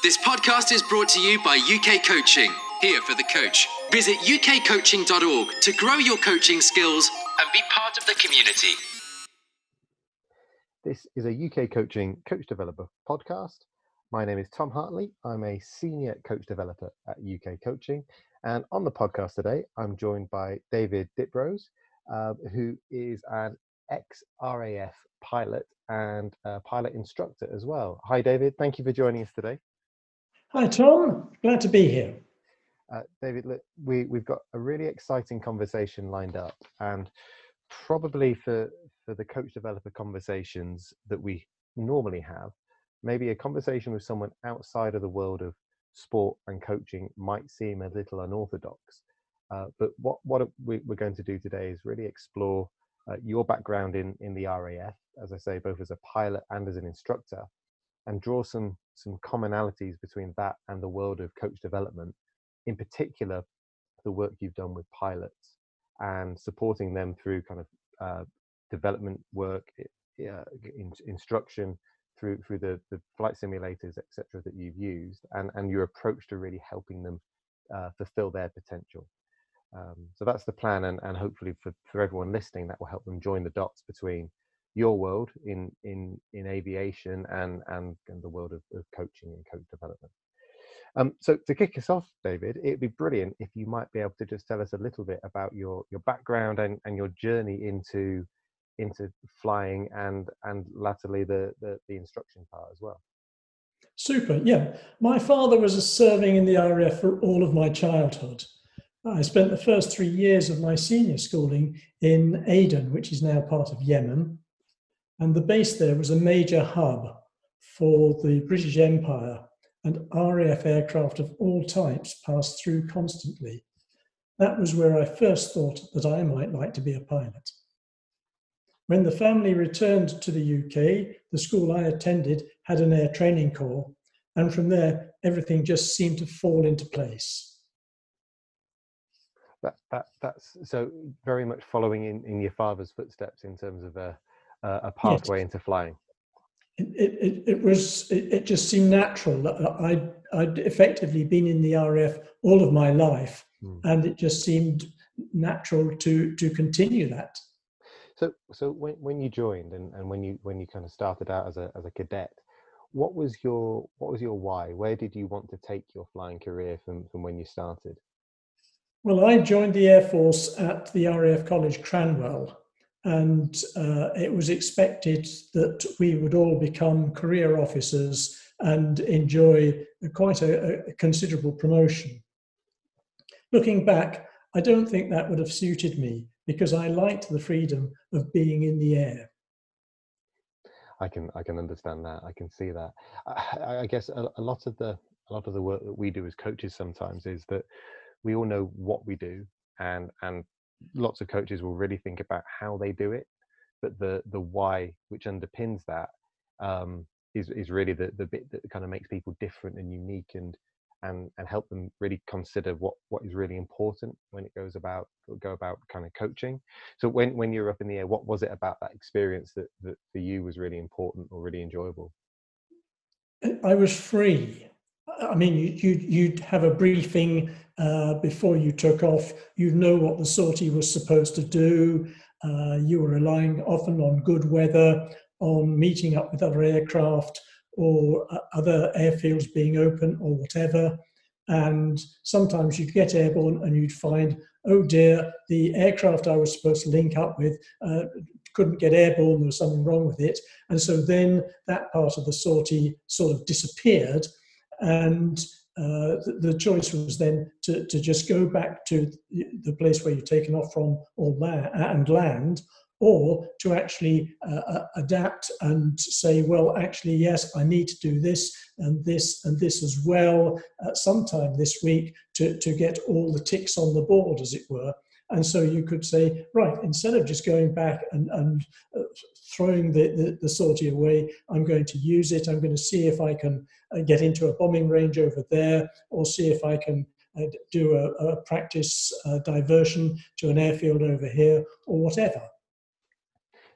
This podcast is brought to you by UK Coaching, here for the coach. Visit ukcoaching.org to grow your coaching skills and be part of the community. This is a UK Coaching Coach Developer podcast. My name is Tom Hartley. I'm a senior coach developer at UK Coaching. And on the podcast today, I'm joined by David Diprose, uh, who is an ex RAF pilot and pilot instructor as well. Hi, David. Thank you for joining us today. Hi, Tom. Glad to be here. Uh, David, look, we, we've got a really exciting conversation lined up, and probably for, for the coach developer conversations that we normally have, maybe a conversation with someone outside of the world of sport and coaching might seem a little unorthodox. Uh, but what, what we, are going to do today is really explore uh, your background in, in the RAF, as I say, both as a pilot and as an instructor, and draw some some commonalities between that and the world of coach development in particular the work you've done with pilots and supporting them through kind of uh, development work uh, in, instruction through through the, the flight simulators etc that you've used and and your approach to really helping them uh, fulfill their potential. Um, so that's the plan and, and hopefully for, for everyone listening that will help them join the dots between your world in in in aviation and and, and the world of, of coaching and coach development. Um, so to kick us off, David, it'd be brilliant if you might be able to just tell us a little bit about your your background and, and your journey into into flying and and latterly the, the, the instruction part as well. Super. Yeah, my father was serving in the RAF for all of my childhood. I spent the first three years of my senior schooling in Aden, which is now part of Yemen, and the base there was a major hub for the British Empire, and RAF aircraft of all types passed through constantly. That was where I first thought that I might like to be a pilot. When the family returned to the UK, the school I attended had an air training corps, and from there, everything just seemed to fall into place. That, that, that's so very much following in, in your father's footsteps in terms of uh, uh, a pathway yes. into flying? It, it, it was it, it, just seemed natural. I'd, I'd effectively been in the RF all of my life, hmm. and it just seemed natural to to continue that. So so when, when you joined and, and when you when you kind of started out as a as a cadet, what was your what was your why? Where did you want to take your flying career from from when you started? Well, I joined the Air Force at the RAF College Cranwell and uh, it was expected that we would all become career officers and enjoy quite a, a, considerable promotion. Looking back, I don't think that would have suited me because I liked the freedom of being in the air. I can I can understand that. I can see that. I, I guess a, a lot of the a lot of the work that we do as coaches sometimes is that we all know what we do and and lots of coaches will really think about how they do it, but the the why which underpins that um, is is really the the bit that kind of makes people different and unique and and and help them really consider what what is really important when it goes about go about kind of coaching. So when when you're up in the air what was it about that experience that that for you was really important or really enjoyable? I was free I mean, you, you'd have a briefing uh, before you took off. You'd know what the sortie was supposed to do. Uh, you were relying often on good weather, on meeting up with other aircraft or uh, other airfields being open or whatever. And sometimes you'd get airborne and you'd find, oh dear, the aircraft I was supposed to link up with uh, couldn't get airborne, there was something wrong with it. And so then that part of the sortie sort of disappeared and uh, the, the, choice was then to, to just go back to the place where you've taken off from or land, and land, or to actually uh, uh, adapt and say, well, actually, yes, I need to do this and this and this as well at some time this week to, to get all the ticks on the board, as it were. And so you could say, right, instead of just going back and, and uh, throwing the, the, the sortie away, I'm going to use it. I'm going to see if I can uh, get into a bombing range over there or see if I can uh, do a, a practice diversion to an airfield over here or whatever.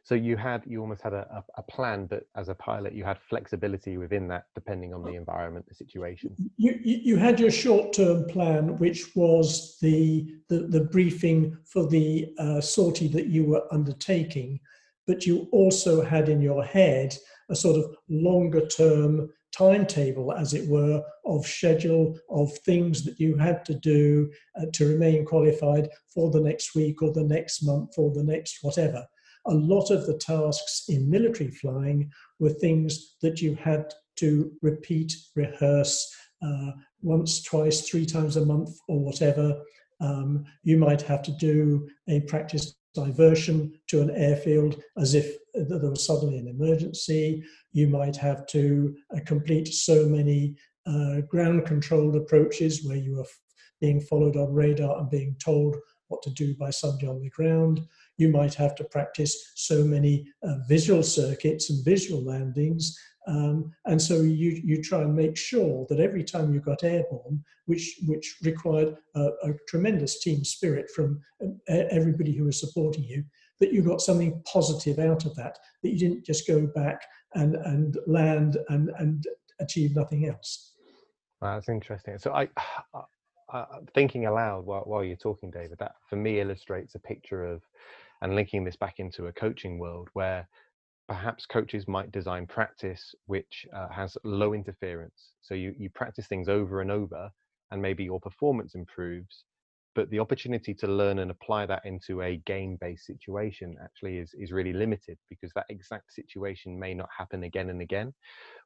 So you had you almost had a, a, plan but as a pilot you had flexibility within that depending on the environment the situation you you had your short-term plan which was the the, the briefing for the uh, sortie that you were undertaking but you also had in your head a sort of longer term timetable, as it were, of schedule of things that you had to do uh, to remain qualified for the next week or the next month or the next whatever. A lot of the tasks in military flying were things that you had to repeat, rehearse uh, once, twice, three times a month or whatever. Um, you might have to do a practice diversion to an airfield as if there was suddenly an emergency. You might have to uh, complete so many uh, ground controlled approaches where you are being followed on radar and being told what to do by somebody on the ground. You might have to practice so many uh, visual circuits and visual landings um, and so you, you try and make sure that every time you got airborne, which, which required a, a tremendous team spirit from uh, everybody who was supporting you, that you got something positive out of that, that you didn't just go back and, and land and, and achieve nothing else. that's interesting. So I, uh, thinking aloud while, while you're talking, David, that for me illustrates a picture of, and linking this back into a coaching world where perhaps coaches might design practice which uh, has low interference. So you, you practice things over and over, and maybe your performance improves, but the opportunity to learn and apply that into a game based situation actually is, is really limited because that exact situation may not happen again and again.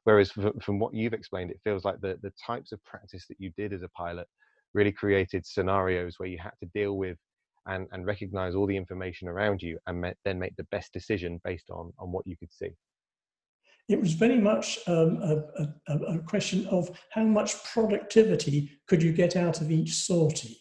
Whereas from what you've explained, it feels like the, the types of practice that you did as a pilot really created scenarios where you had to deal with and, and recognize all the information around you and then make the best decision based on, on what you could see? It was very much um, a, a, a, question of how much productivity could you get out of each sortie.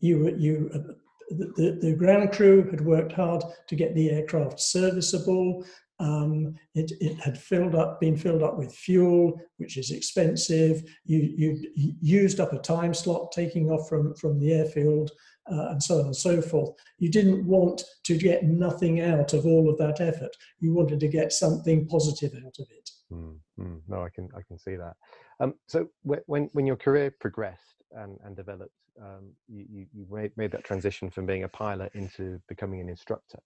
You, you, uh, the, the, ground crew had worked hard to get the aircraft serviceable. Um, it, it, had filled up, been filled up with fuel, which is expensive. You, you used up a time slot taking off from, from the airfield uh, and so on and so forth. You didn't want to get nothing out of all of that effort. You wanted to get something positive out of it. Mm, no, I can I can see that. Um, so when when your career progressed and, and developed, um, you, you, made, made that transition from being a pilot into becoming an instructor.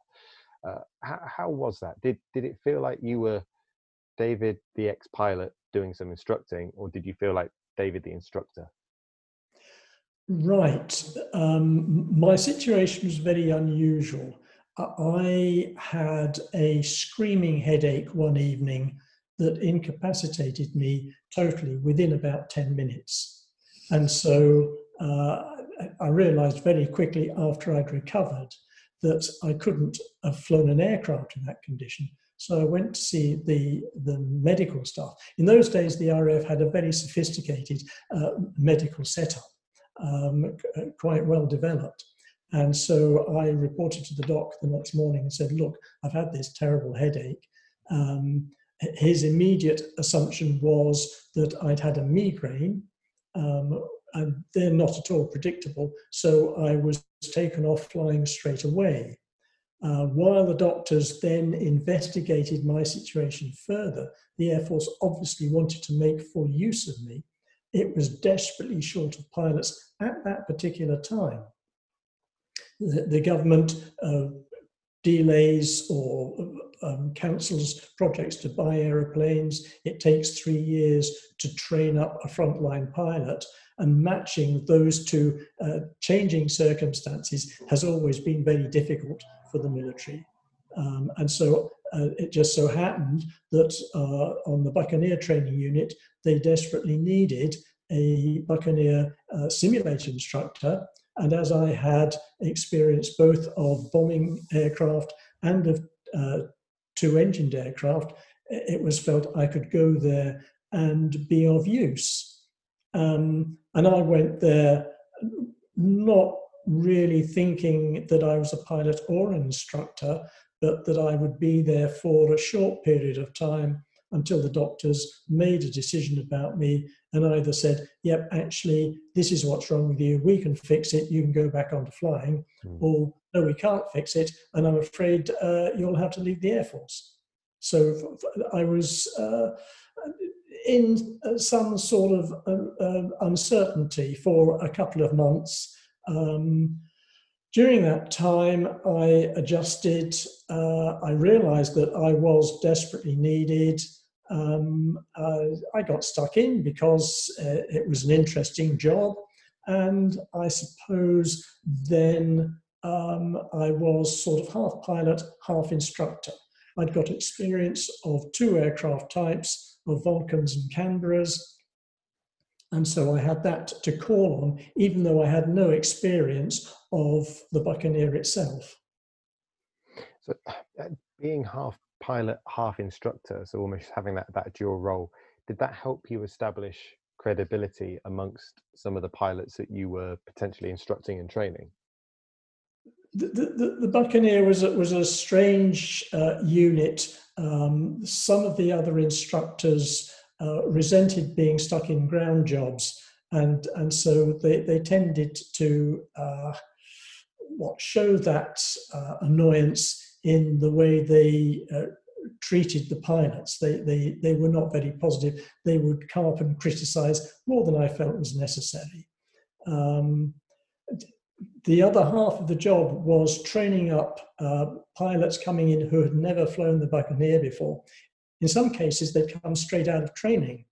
Uh, how, how was that? Did did it feel like you were David, the ex-pilot, doing some instructing, or did you feel like David, the instructor? Right. Um, my situation was very unusual. I had a screaming headache one evening that incapacitated me totally within about 10 minutes. And so uh, I realized very quickly after I'd recovered that I couldn't have flown an aircraft in that condition. So I went to see the, the medical staff. In those days, the RAF had a very sophisticated uh, medical setup um, uh, quite well developed. And so I reported to the doc the next morning and said, Look, I've had this terrible headache. Um, his immediate assumption was that I'd had a migraine, um, and they're not at all predictable. So I was taken off flying straight away. Uh, while the doctors then investigated my situation further, the Air Force obviously wanted to make full use of me it was desperately short of pilots at that particular time. The, the government uh, delays or um, cancels projects to buy aeroplanes. It takes three years to train up a frontline pilot, and matching those two uh, changing circumstances has always been very difficult for the military. Um, and so uh, it just so happened that uh, on the Buccaneer training unit, they desperately needed a Buccaneer uh, simulator instructor. And as I had experience both of bombing aircraft and of uh, two engined aircraft, it was felt I could go there and be of use. Um, and I went there not really thinking that I was a pilot or an instructor, but that I would be there for a short period of time until the doctors made a decision about me and either said, yep, actually, this is what's wrong with you, we can fix it, you can go back onto flying, mm. or no, we can't fix it, and I'm afraid uh, you'll have to leave the Air Force. So I was uh, in some sort of uh, uh, uncertainty for a couple of months. Um, during that time, I adjusted. Uh, I realized that I was desperately needed. Um, I got stuck in because uh, it was an interesting job. And I suppose then um, I was sort of half pilot, half instructor. I'd got experience of two aircraft types, of Vulcans and Canberras. And so I had that to call on, even though I had no experience of the Buccaneer itself. So, uh, being half pilot, half instructor, so almost having that, that dual role, did that help you establish credibility amongst some of the pilots that you were potentially instructing and training? The, the, the Buccaneer was a, was a strange uh, unit. Um, some of the other instructors uh, resented being stuck in ground jobs, and and so they, they tended to uh, what show that uh, annoyance in the way they uh, treated the pilots. They, they, they were not very positive. They would come up and criticize more than I felt was necessary. Um, the other half of the job was training up uh, pilots coming in who had never flown the Buccaneer before. In some cases, they'd come straight out of training.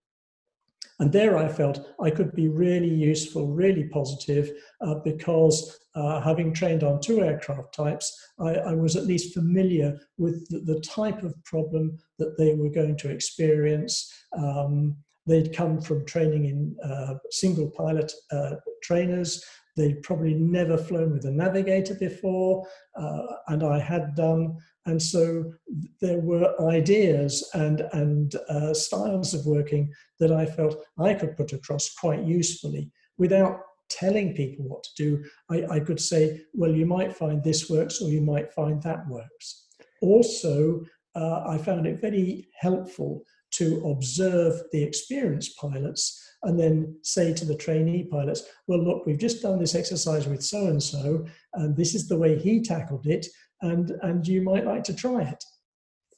And there I felt I could be really useful, really positive, uh, because uh, having trained on two aircraft types, I, I was at least familiar with the, the, type of problem that they were going to experience. Um, they'd come from training in uh, single pilot uh, trainers. They'd probably never flown with a navigator before, uh, and I had done. And so there were ideas and, and uh, styles of working that I felt I could put across quite usefully without telling people what to do. I, I could say, well, you might find this works or you might find that works. Also, uh, I found it very helpful to observe the experienced pilots and then say to the trainee pilots, well, look, we've just done this exercise with so and so, and this is the way he tackled it, and, and you might like to try it.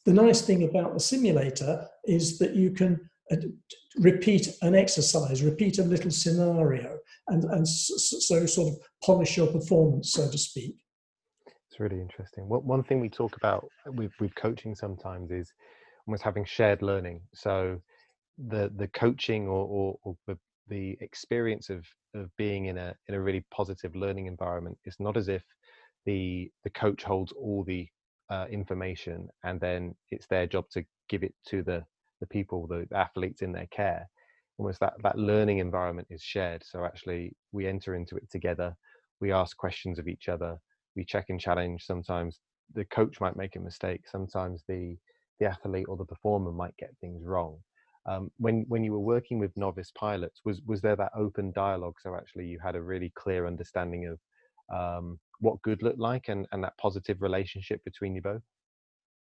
The nice thing about the simulator is that you can repeat an exercise, repeat a little scenario, and, and so, so sort of polish your performance, so to speak. It's really interesting. Well, one thing we talk about with, with coaching sometimes is almost having shared learning. So the the coaching or, or, or the, the experience of of being in a in a really positive learning environment is not as if the the coach holds all the uh, information and then it's their job to give it to the the people the athletes in their care. Almost that that learning environment is shared. So actually we enter into it together we ask questions of each other we check and challenge. Sometimes the coach might make a mistake sometimes the the athlete or the performer might get things wrong. Um, when when you were working with novice pilots was was there that open dialogue? So actually you had a really clear understanding of um, what good looked like and, and that positive relationship between you both?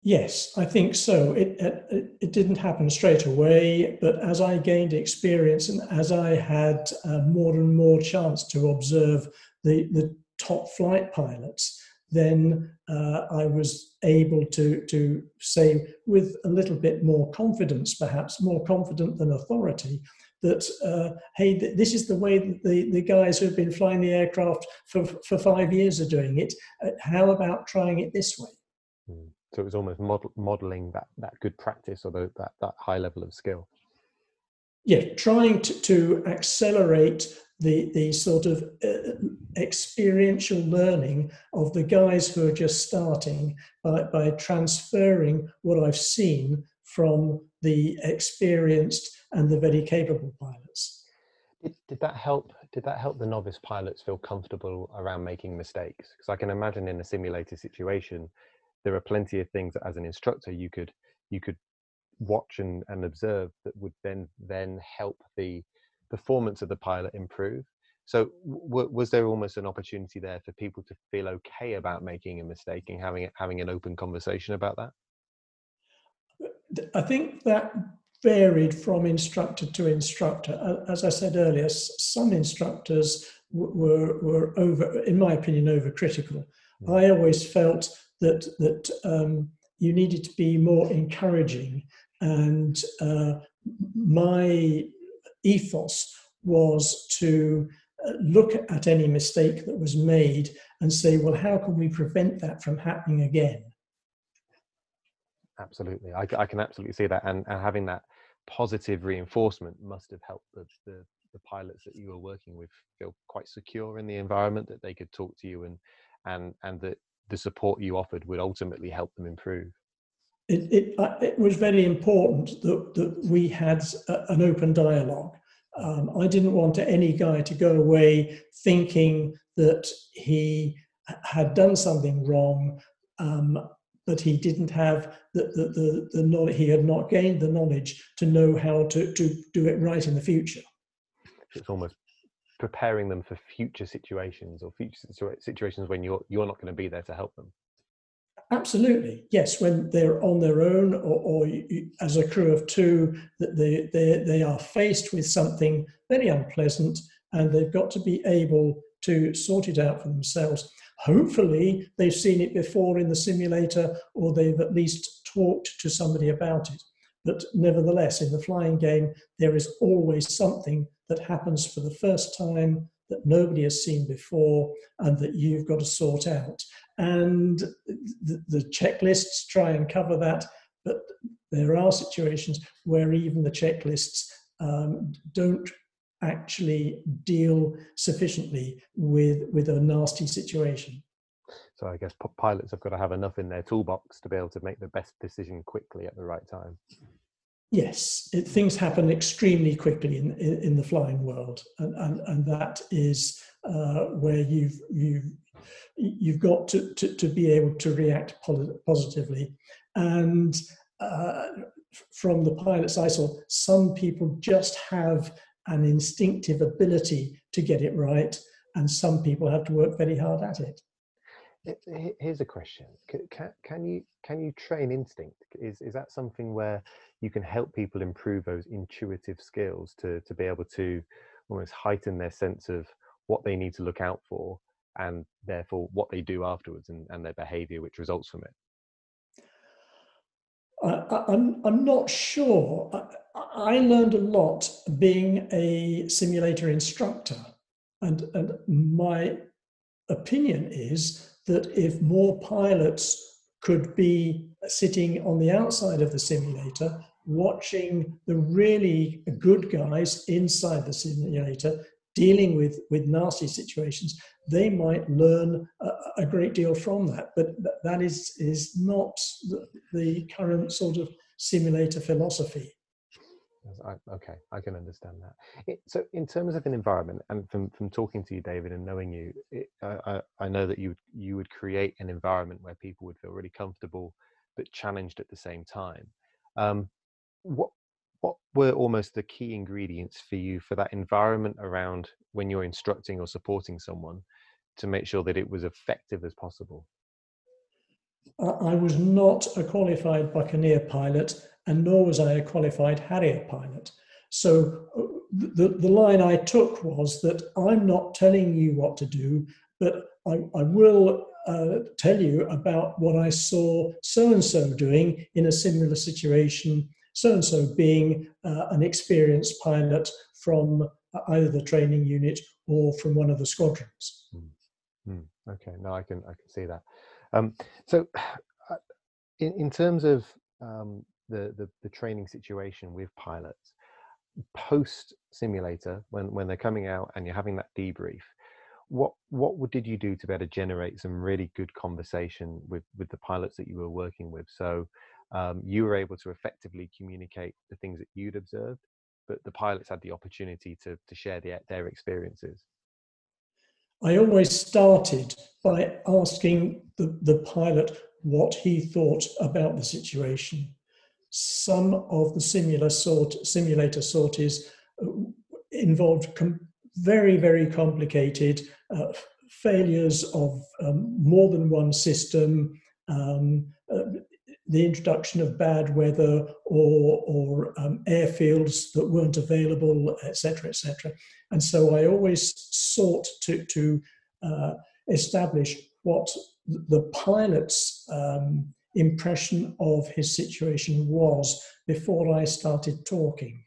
Yes i think so. It, it, it didn't happen straight away but as i gained experience and as i had uh, more and more chance to observe the the top flight pilots then uh, I was able to, to say with a little bit more confidence, perhaps more confident than authority, that, uh, hey, th- this is the way the, the guys who have been flying the aircraft for, for five years are doing it. Uh, how about trying it this way? Mm. So it was almost model, modeling that, that good practice or the, that, that high level of skill. Yeah, trying to, to accelerate the, the sort of uh, experiential learning of the guys who are just starting by, by transferring what I've seen from the experienced and the very capable pilots. Did, did that help? Did that help the novice pilots feel comfortable around making mistakes? Because I can imagine in a simulator situation, there are plenty of things that as an instructor you could you could watch and, and observe that would then then help the performance of the pilot improve. So w- was there almost an opportunity there for people to feel okay about making a mistake and having having an open conversation about that? I think that varied from instructor to instructor. As I said earlier, some instructors were were over, in my opinion, overcritical. Mm. I always felt that that um, you needed to be more encouraging, and uh, my ethos was to uh, look at any mistake that was made and say, well, how can we prevent that from happening again? Absolutely, I, I can absolutely see that, and, and having that positive reinforcement must have helped the, the, the pilots that you were working with feel quite secure in the environment that they could talk to you and and and that the support you offered would ultimately help them improve. It, it, uh, it was very important that, that we had a, an open dialogue. Um, I didn't want any guy to go away thinking that he had done something wrong um, that he didn't have the, the, the, the knowledge, he had not gained the knowledge to know how to, to do it right in the future. It's almost preparing them for future situations or future situations when you're, you're not going to be there to help them. Absolutely, yes. When they're on their own, or, or as a crew of two, that they, they they are faced with something very unpleasant, and they've got to be able to sort it out for themselves. Hopefully, they've seen it before in the simulator or they've at least talked to somebody about it. But nevertheless, in the flying game, there is always something that happens for the first time that nobody has seen before and that you've got to sort out. And the, the checklists try and cover that, but there are situations where even the checklists um, don't actually deal sufficiently with with a nasty situation. So I guess pilots have got to have enough in their toolbox to be able to make the best decision quickly at the right time. Yes, it, things happen extremely quickly in, in, in the flying world, and and, and that is uh, where you've you've you've got to, to, to be able to react positively, and uh, from the pilots I saw, some people just have an instinctive ability to get it right, and some people have to work very hard at it. Here's a question: can, can you can you train instinct? Is is that something where you can help people improve those intuitive skills to to be able to almost heighten their sense of what they need to look out for, and therefore what they do afterwards, and, and their behaviour which results from it? I, I'm, I'm not sure. I, I learned a lot being a simulator instructor. And, and my opinion is that if more pilots could be sitting on the outside of the simulator, watching the really good guys inside the simulator dealing with, with nasty situations, they might learn a, a great deal from that. But that is, is not the, the current sort of simulator philosophy. I, okay, I can understand that. It, so, in terms of an environment, and from, from talking to you, David, and knowing you, it, I, I know that you you would create an environment where people would feel really comfortable, but challenged at the same time. Um, what what were almost the key ingredients for you for that environment around when you're instructing or supporting someone to make sure that it was effective as possible? I was not a qualified Buccaneer pilot, and nor was I a qualified Harrier pilot. So uh, the, the line I took was that I'm not telling you what to do, but I, I will uh, tell you about what I saw so and so doing in a similar situation, so and so being uh, an experienced pilot from either the training unit or from one of the squadrons. Mm. Mm, okay, no, I can I can see that. Um, so, uh, in in terms of um, the, the the training situation with pilots post simulator, when when they're coming out and you're having that debrief, what what did you do to be able to generate some really good conversation with with the pilots that you were working with? So um, you were able to effectively communicate the things that you'd observed, but the pilots had the opportunity to to share their their experiences. I always started by asking the, the pilot what he thought about the situation. Some of the simulator, sort, simulator sorties uh, involved com- very, very complicated uh, failures of um, more than one system, um, uh, the introduction of bad weather or, or um, airfields that weren't available, etc., etc. And so I always sought to, to uh, establish what the pilot's um, impression of his situation was before I started talking.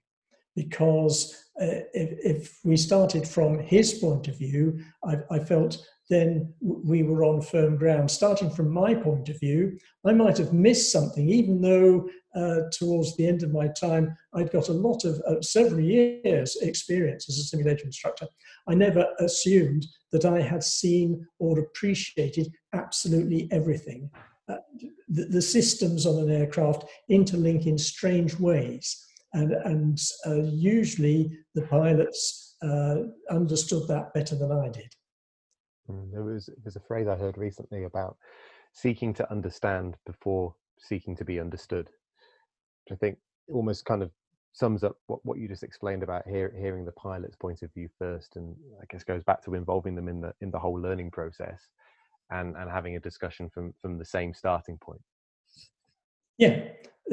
Because uh, if, if, we started from his point of view, I, I felt then we were on firm ground. Starting from my point of view, I might have missed something, even though uh, towards the end of my time, I'd got a lot of uh, several years' experience as a simulator instructor. I never assumed that I had seen or appreciated absolutely everything. Uh, the, the, systems on an aircraft interlink in strange ways, and, and uh, usually the pilots uh, understood that better than I did. Mm, there was there's a phrase I heard recently about seeking to understand before seeking to be understood, which I think almost kind of sums up what, what you just explained about hear, hearing the pilot's point of view first, and I guess goes back to involving them in the in the whole learning process, and and having a discussion from from the same starting point. Yeah,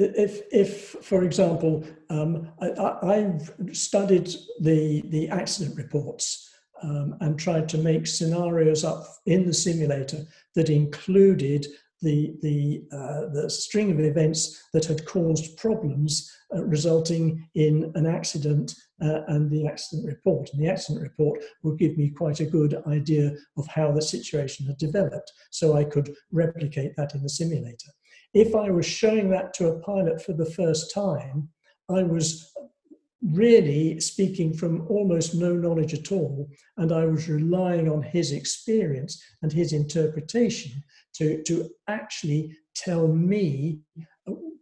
if if for example, um, I, have studied the the accident reports um, and tried to make scenarios up in the simulator that included the, the, uh, the string of events that had caused problems uh, resulting in an accident uh, and the accident report. And the accident report would give me quite a good idea of how the situation had developed, so I could replicate that in the simulator. If I was showing that to a pilot for the first time, I was really speaking from almost no knowledge at all, and I was relying on his experience and his interpretation to, to actually tell me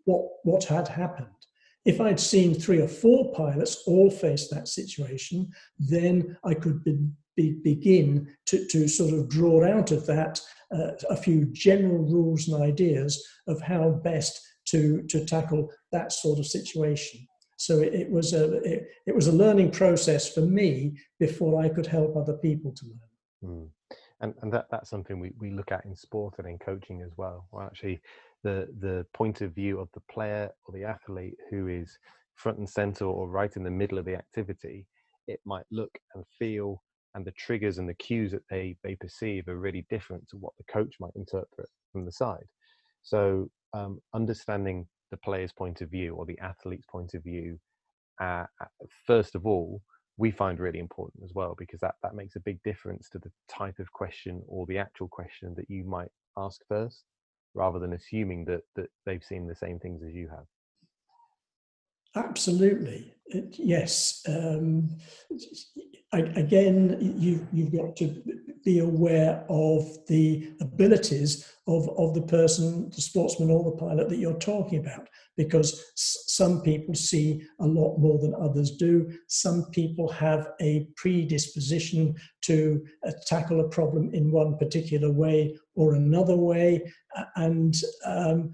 what, what had happened. If I'd seen three or four pilots all face that situation, then I could be, be, begin to, to sort of draw out of that uh, a few general rules and ideas of how best to, to tackle that sort of situation. So it, it was a it, it, was a learning process for me before I could help other people to learn. Mm. And and that that's something we, we look at in sport and in coaching as well. well. Actually, the the point of view of the player or the athlete who is front and center or right in the middle of the activity, it might look and feel and the triggers and the cues that they they perceive are really different to what the coach might interpret from the side. So um, understanding the player's point of view or the athlete's point of view, uh, first of all, we find really important as well because that, that makes a big difference to the type of question or the actual question that you might ask first rather than assuming that, that they've seen the same things as you have. Absolutely, yes. Um, again, you, you've got to be aware of the abilities of, of the person, the sportsman or the pilot that you're talking about, because some people see a lot more than others do. Some people have a predisposition to uh, tackle a problem in one particular way or another way. And um,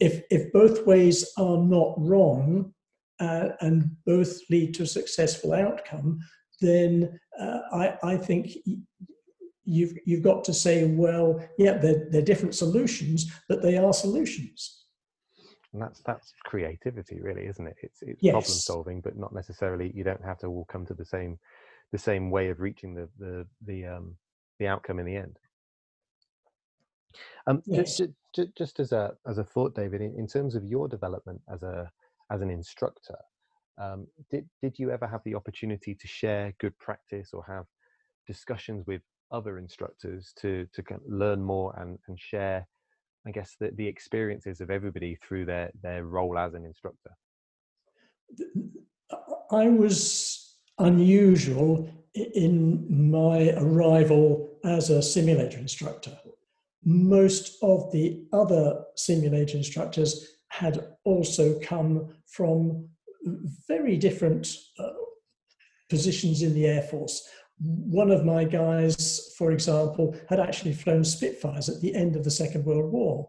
if, if both ways are not wrong, uh, and both lead to a successful outcome, then uh, I, I, think you've you've got to say, well, yeah, they're, they're different solutions, but they are solutions. And that's that's creativity, really, isn't it? It's it's yes. problem solving, but not necessarily. You don't have to all come to the same the same way of reaching the the the um the outcome in the end. Um, yes. just, just, just as a as a thought, David, in, in terms of your development as a as an instructor, um, did did you ever have the opportunity to share good practice or have discussions with other instructors to to learn more and and share i guess the, the experiences of everybody through their their role as an instructor? I was unusual in my arrival as a simulator instructor. Most of the other simulator instructors had also come from very different uh, positions in the air force one of my guys, for example, had actually flown Spitfires at the end of the Second World War.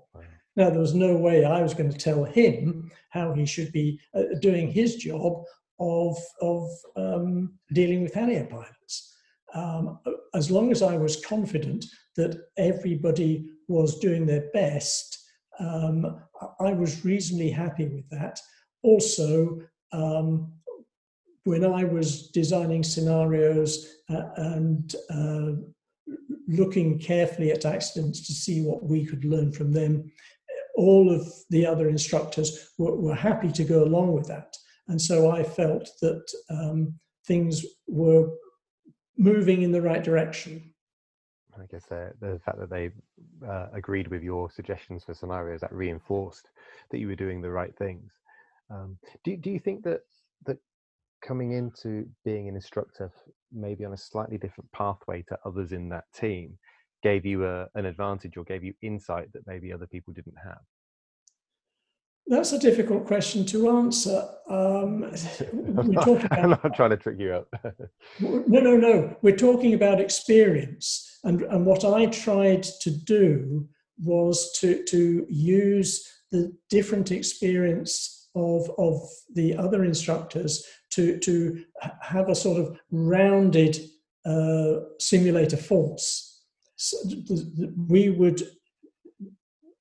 Now, there was no way I was going to tell him how he should be uh, doing his job of, of um, dealing with Harrier pilots. Um, as long as I was confident that everybody was doing their best, um, I was reasonably happy with that. Also, um, when I was designing scenarios uh, and uh, looking carefully at accidents to see what we could learn from them. All of the other instructors were, were happy to go along with that. And so I felt that um, things were moving in the right direction. I guess the fact that they uh, agreed with your suggestions for scenarios that reinforced that you were doing the right things. Um, do do you think that that coming into being an instructor, maybe on a slightly different pathway to others in that team, gave you a, an advantage or gave you insight that maybe other people didn't have? That's a difficult question to answer. Um, I'm, not, about, I'm, not, trying to trick you up. no, no, no. We're talking about experience. And, and what I tried to do was to, to use the different experience of, of the other instructors to, to have a sort of rounded uh, simulator force. So we would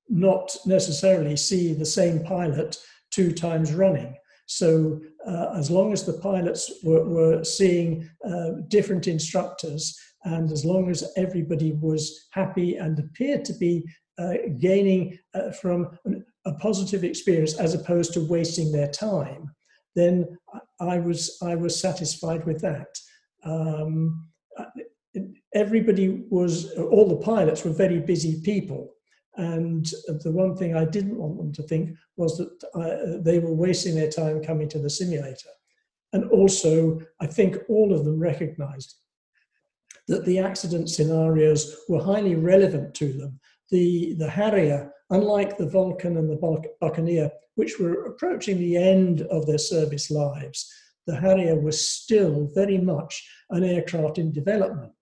not necessarily see the same pilot two times running. So, uh, as long as the pilots were, were seeing uh, different instructors, and as long as everybody was happy and appeared to be uh, gaining uh, from a positive experience as opposed to wasting their time, then I was I was satisfied with that. Um, everybody was all the pilots were very busy people and the one thing I didn't want them to think was that I, they were wasting their time coming to the simulator. And also, I think all of them recognized that the accident scenarios were highly relevant to them. The, the Harrier, unlike the Vulcan and the Buccaneer, which were approaching the end of their service lives, the Harrier was still very much an aircraft in development.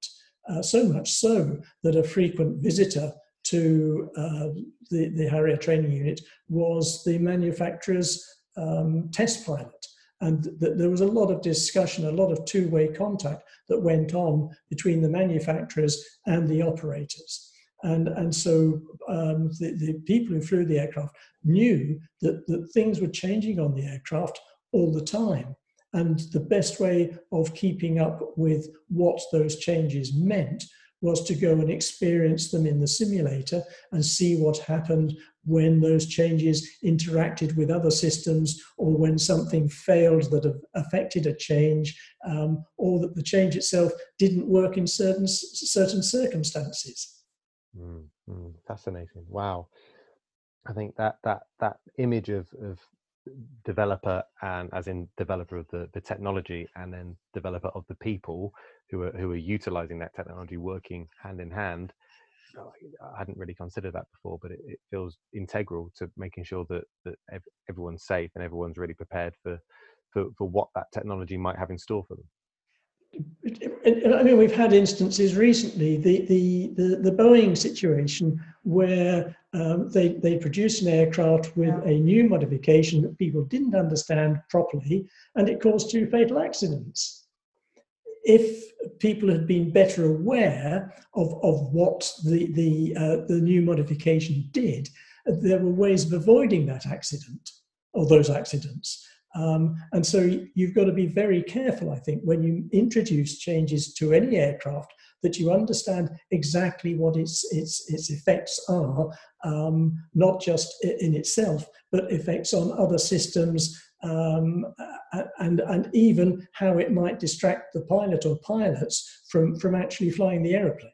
Uh, so much so that a frequent visitor to uh, the, the Harrier training unit was the manufacturer's um, test pilot. And th- there was a lot of discussion, a lot of two way contact that went on between the manufacturers and the operators. And, and so um, the, the people who flew the aircraft knew that, that things were changing on the aircraft all the time. And the best way of keeping up with what those changes meant was to go and experience them in the simulator and see what happened when those changes interacted with other systems or when something failed that affected a change um, or that the change itself didn't work in certain certain circumstances mm, mm, fascinating wow. I think that that that image of of developer and as in developer of the, the technology and then developer of the people who are who are utilizing that technology working hand in hand i hadn't really considered that before but it, it feels integral to making sure that that everyone's safe and everyone's really prepared for for, for what that technology might have in store for them I mean, we've had instances recently, the, the, the, the Boeing situation where um, they, they produced an aircraft with a new modification that people didn't understand properly, and it caused two fatal accidents. If people had been better aware of, of what the, the, uh, the new modification did, there were ways of avoiding that accident or those accidents. Um, and so you've got to be very careful, I think, when you introduce changes to any aircraft that you understand exactly what its its its effects are, um, not just in itself, but effects on other systems, um, and and even how it might distract the pilot or pilots from from actually flying the aeroplane.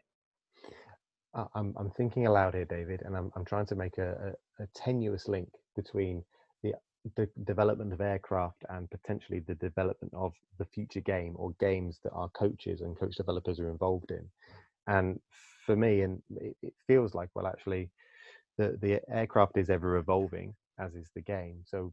I'm I'm thinking aloud here, David, and I'm I'm trying to make a, a, a tenuous link between the development of aircraft and potentially the development of the future game or games that our coaches and coach developers are involved in. And for me, and it, it feels like, well, actually, the, the aircraft is ever evolving, as is the game. So,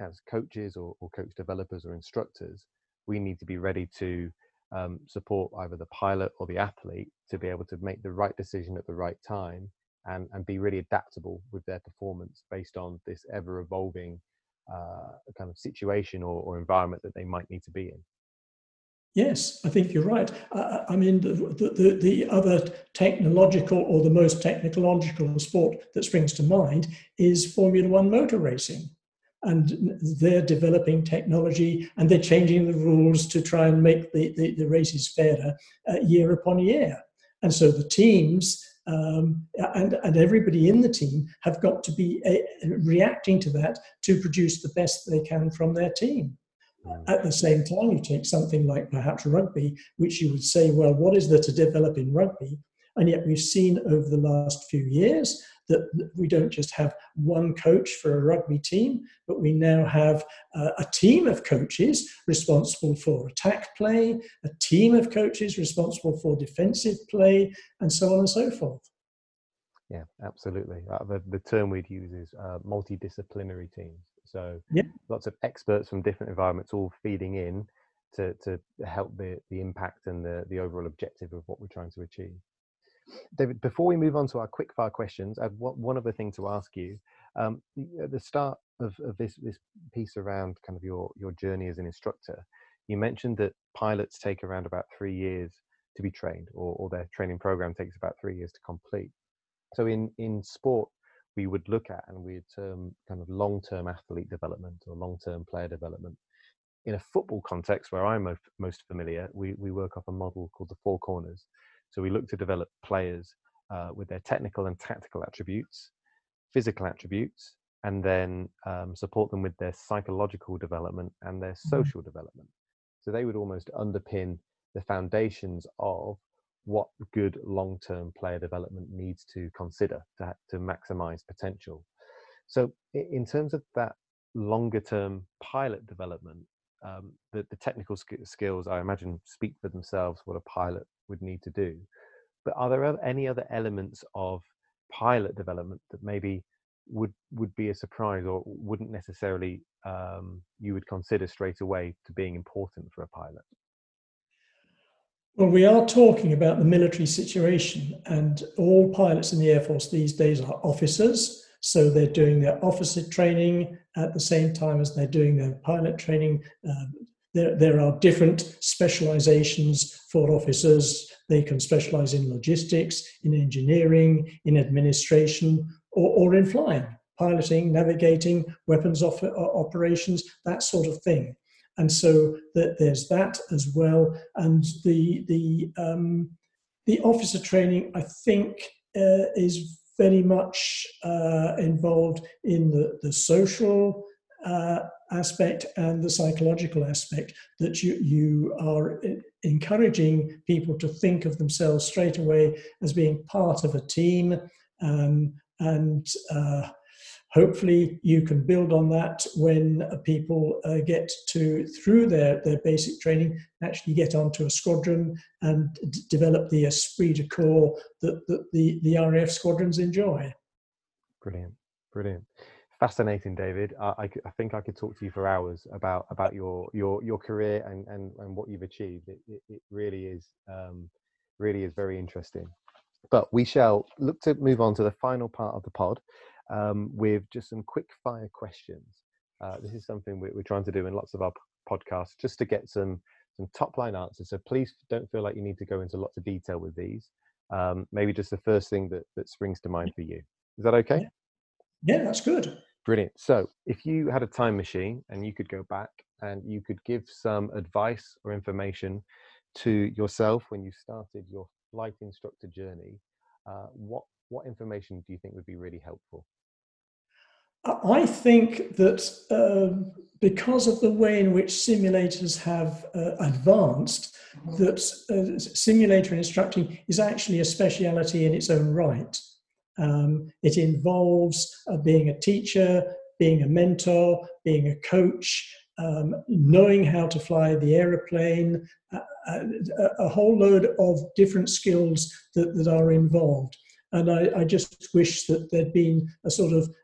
as coaches or, or coach developers or instructors, we need to be ready to um, support either the pilot or the athlete to be able to make the right decision at the right time and, and be really adaptable with their performance based on this ever evolving uh, kind of situation or, or, environment that they might need to be in. Yes, I think you're right. Uh, I mean, the, the, the, other technological or the most technological sport that springs to mind is Formula One motor racing. And they're developing technology and they're changing the rules to try and make the, the, the races fairer uh, year upon year. And so the teams um, and, and everybody in the team have got to be uh, reacting to that to produce the best they can from their team. At the same time, you take something like perhaps rugby, which you would say, well, what is there to develop in rugby? And yet we've seen over the last few years that we don't just have one coach for a rugby team, but we now have uh, a team of coaches responsible for attack play, a team of coaches responsible for defensive play, and so on and so forth. Yeah, absolutely. Uh, the, the term we'd use is uh, multidisciplinary teams. So yeah. lots of experts from different environments all feeding in to, to help the, the impact and the, the overall objective of what we're trying to achieve. David, before we move on to our quick fire questions, I have one other thing to ask you. Um, at the start of, of this, this piece around kind of your, your journey as an instructor, you mentioned that pilots take around about three years to be trained, or, or their training program takes about three years to complete. So in, in sport, we would look at and we'd term kind of long-term athlete development or long-term player development. In a football context, where I'm most familiar, we, we work off a model called the four corners. So we look to develop players uh, with their technical and tactical attributes, physical attributes, and then um, support them with their psychological development and their mm-hmm. social mm-hmm. development. So they would almost underpin the foundations of what good long-term player development needs to consider to, to maximize potential. So in terms of that longer-term pilot development, um, the, the, technical sk- skills I imagine speak for themselves. What a pilot would need to do. But are there any other elements of pilot development that maybe would would be a surprise or wouldn't necessarily um, you would consider straight away to being important for a pilot? Well, we are talking about the military situation, and all pilots in the Air Force these days are officers. So they're doing their officer training at the same time as they're doing their pilot training. Uh, there, there are different specializations for officers. They can specialize in logistics, in engineering, in administration, or, or in flying, piloting, navigating, weapons op- operations, that sort of thing. And so that there's that as well. And the, the, um, the officer training, I think, uh, is very much uh, involved in the, the social uh, aspect and the psychological aspect that you, you are encouraging people to think of themselves straight away as being part of a team um, and uh, hopefully you can build on that when people uh, get to through their, their basic training actually get onto a squadron and d- develop the esprit de corps that, that the, the RAF squadrons enjoy. Brilliant, brilliant fascinating, David. I, I, I, think I could talk to you for hours about about your your your career and and, and what you've achieved. It, it, it really is um, really is very interesting. But we shall look to move on to the final part of the pod um, with just some quick fire questions. Uh, this is something we're, we're trying to do in lots of our podcasts, just to get some some top line answers. So please don't feel like you need to go into lots of detail with these. Um, maybe just the first thing that that springs to mind for you. Is that okay? Yeah, that's good. Brilliant. So, if you had a time machine and you could go back and you could give some advice or information to yourself when you started your flight instructor journey, uh, what what information do you think would be really helpful? I think that uh, because of the way in which simulators have uh, advanced, mm-hmm. that uh, simulator instructing is actually a speciality in its own right. Um, it involves uh, being a teacher, being a mentor, being a coach, um, knowing how to fly the aeroplane, uh, uh, a, a, whole load of different skills that, that are involved. And I, I, just wish that there'd been a sort of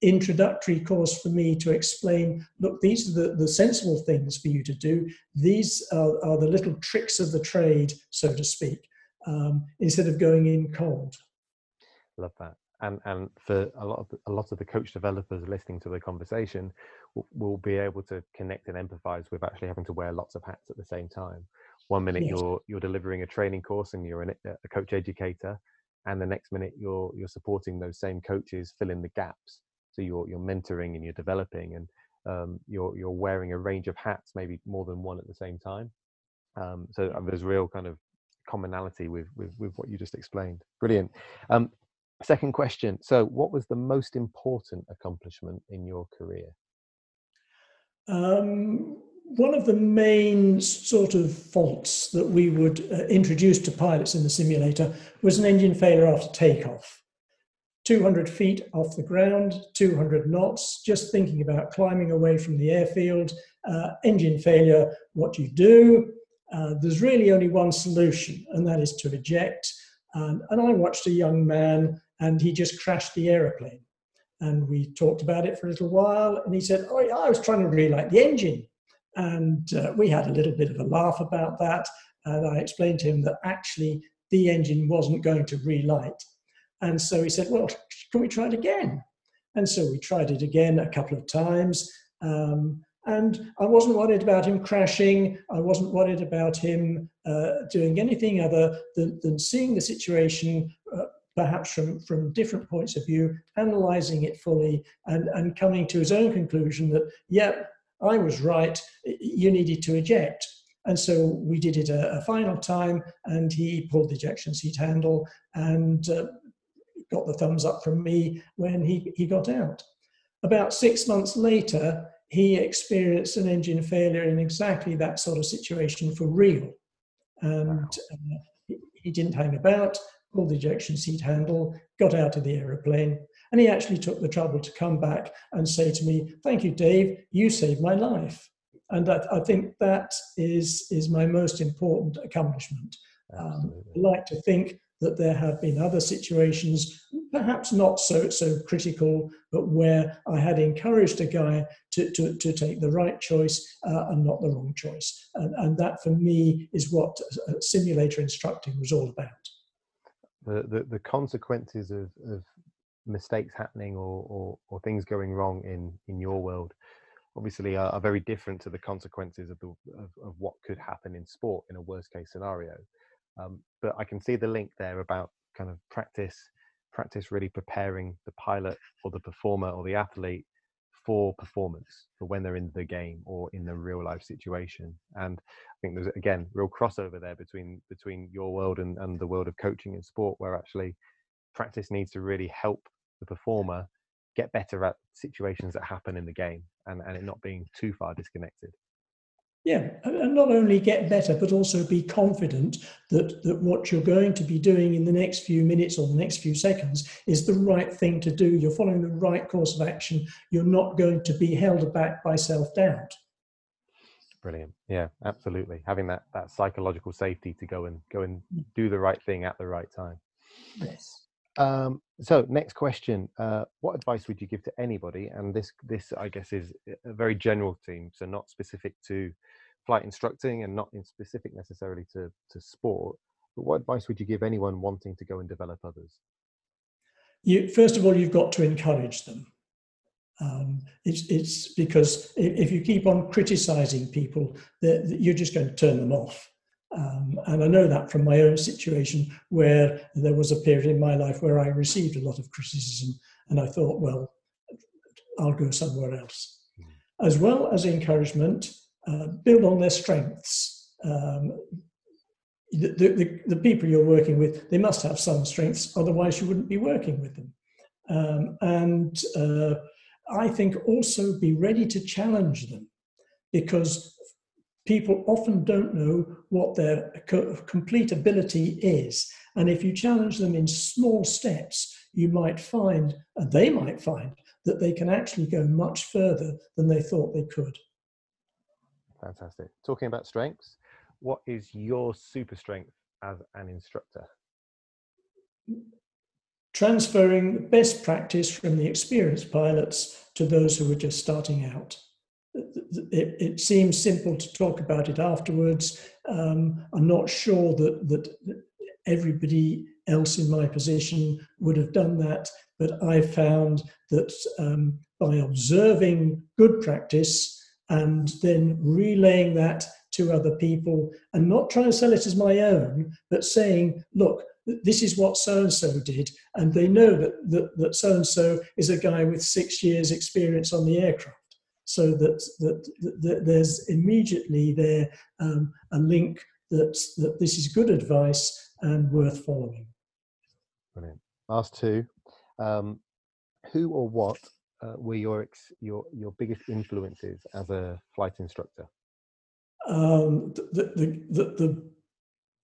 introductory course for me to explain look, these are the, the sensible things for you to do. These are, are the little tricks of the trade, so to speak, um, instead of going in cold. Love that. And and for a lot of the, a lot of the coach developers listening to the conversation, will, will be able to connect and empathize with actually having to wear lots of hats at the same time. One minute yes. you're you're delivering a training course and you're an, a coach educator, and the next minute you're you're supporting those same coaches fill in the gaps. So you're you're mentoring and you're developing and um, you're you're wearing a range of hats, maybe more than one at the same time. Um, so uh, there's real kind of commonality with, with, with what you just explained. Brilliant. Um, second question. So, what was the most important accomplishment in your career? Um, one of the main sort of faults that we would uh, introduce to pilots in the simulator was an engine failure after takeoff. 200 feet off the ground, 200 knots, just thinking about climbing away from the airfield, uh, engine failure, what do you do? Uh, there's really only one solution, and that is to eject. and I watched a young man, and he just crashed the aeroplane. And we talked about it for a little while, and he said, Oh, I was trying to relight the engine. And uh, we had a little bit of a laugh about that. And I explained to him that actually the engine wasn't going to relight. And so he said, Well, can we try it again? And so we tried it again a couple of times. Um, and I wasn't worried about him crashing. I wasn't worried about him uh, doing anything other than, than seeing the situation, uh, perhaps from, from different points of view, analyzing it fully, and, and coming to his own conclusion that, yeah, I was right, you needed to eject. And so we did it a, a final time, and he pulled the ejection seat handle and uh, got the thumbs up from me when he, he got out. About six months later, he experienced an engine failure in exactly that sort of situation for real. And wow. uh, he, he didn't hang about, pulled the ejection seat handle, got out of the aeroplane, and he actually took the trouble to come back and say to me, Thank you, Dave, you saved my life. And I, I think that is, is my most important accomplishment. Um, I like to think that there have been other situations, perhaps not so so critical, but where I had encouraged a guy to, to, to take the right choice uh, and not the wrong choice. And, and that for me is what simulator instructing was all about. The, the, the consequences of, of mistakes happening or, or, or things going wrong in, in your world obviously are, are very different to the consequences of, the, of, of what could happen in sport in a worst case scenario. Um, but I can see the link there about kind of practice, practice really preparing the pilot or the performer or the athlete for performance for when they're in the game or in the real life situation. And I think there's again real crossover there between between your world and, and the world of coaching and sport, where actually practice needs to really help the performer get better at situations that happen in the game and, and it not being too far disconnected. Yeah, and not only get better, but also be confident that, that what you're going to be doing in the next few minutes or the next few seconds is the right thing to do. You're following the right course of action. You're not going to be held back by self doubt. Brilliant. Yeah, absolutely. Having that that psychological safety to go and go and mm. do the right thing at the right time. Yes. Um, so next question: uh, What advice would you give to anybody? And this, this I guess, is a very general theme, so not specific to flight instructing and not in specific necessarily to, to sport. But what advice would you give anyone wanting to go and develop others? You, first of all, you've got to encourage them. Um, it's, it's because if you keep on criticizing people, that you're just going to turn them off. Um, and I know that from my own situation, where there was a period in my life where I received a lot of criticism, and I thought, well, I'll go somewhere else. Mm. As well as encouragement, uh, build on their strengths. Um, the, the, the, people you're working with, they must have some strengths, otherwise, you wouldn't be working with them. Um, and uh, I think also be ready to challenge them because people often don't know what their complete ability is. And if you challenge them in small steps, you might find, and they might find, that they can actually go much further than they thought they could. Fantastic. Talking about strengths, what is your super strength as an instructor? Transferring best practice from the experienced pilots to those who are just starting out. It, it seems simple to talk about it afterwards. Um, I'm not sure that, that everybody else in my position would have done that, but I found that um, by observing good practice, and then relaying that to other people and not trying to sell it as my own, but saying, look, this is what so and so did. And they know that that so and so is a guy with six years' experience on the aircraft. So that, that, that there's immediately there um, a link that, that this is good advice and worth following. Brilliant. Last two. Um, who or what uh, were your ex- your your biggest influences as a flight instructor? Um, the, the, the, the,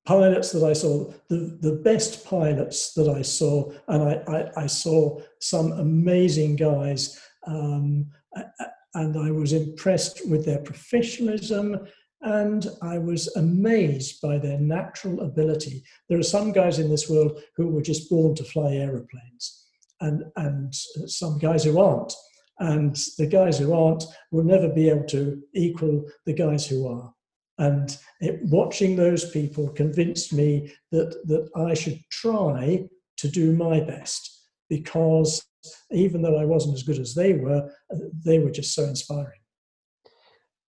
pilots that I saw, the, the best pilots that I saw, and I, I, I saw some amazing guys, um, and I was impressed with their professionalism and I was amazed by their natural ability. There are some guys in this world who were just born to fly aeroplanes, and, and some guys who aren't. And the guys who aren't will never be able to equal the guys who are. And it, watching those people convinced me that, that I should try to do my best because even though I wasn't as good as they were, they were just so inspiring.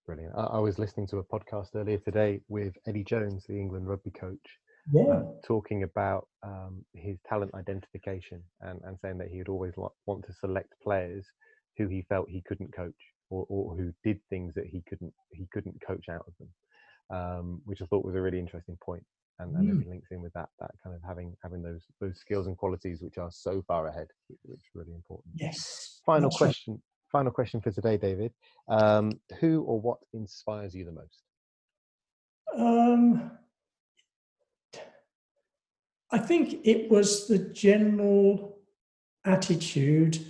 Brilliant. I, was listening to a podcast earlier today with Eddie Jones, the England rugby coach, yeah. uh, talking about um, his talent identification and, and saying that he would always want to select players who he felt he couldn't coach or, or who did things that he couldn't he couldn't coach out of them, um, which I thought was a really interesting point. And, and mm. it links in with that that kind of having having those those skills and qualities which are so far ahead, which, which is really important. Yes. Final question final question for today, David. Um, who or what inspires you the most? Um, I think it was the general attitude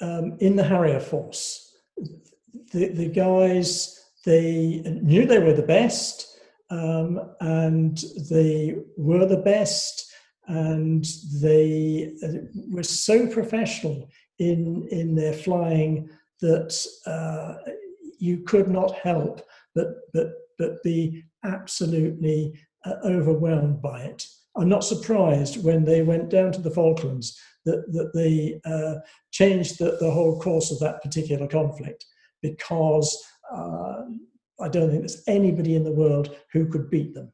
um, in the Harrier Force. The, the guys, they knew they were the best, um, and they were the best, and they uh, were so professional in in their flying that uh, you could not help but but but be absolutely uh, overwhelmed by it. I'm not surprised when they went down to the Falklands that that they uh, changed the, the whole course of that particular conflict because uh, I don't think there's anybody in the world who could beat them.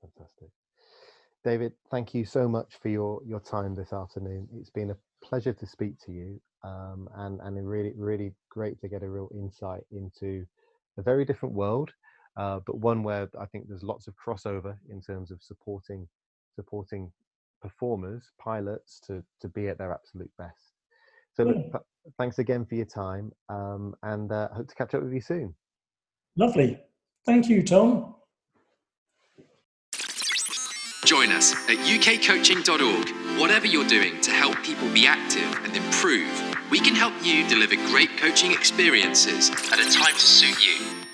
Fantastic. David, thank you so much for your, your time this afternoon. It's been a pleasure to speak to you, um, and and really really great to get a real insight into a very different world, uh, but one where I think there's lots of crossover in terms of supporting supporting performers, pilots to to be at their absolute best. So look, th- thanks again for your time, um, and uh, hope to catch up with you soon. Lovely, thank you, Tom. Join us at ukcoaching.org. Whatever you're doing to help people be active and improve, we can help you deliver great coaching experiences at a time to suit you.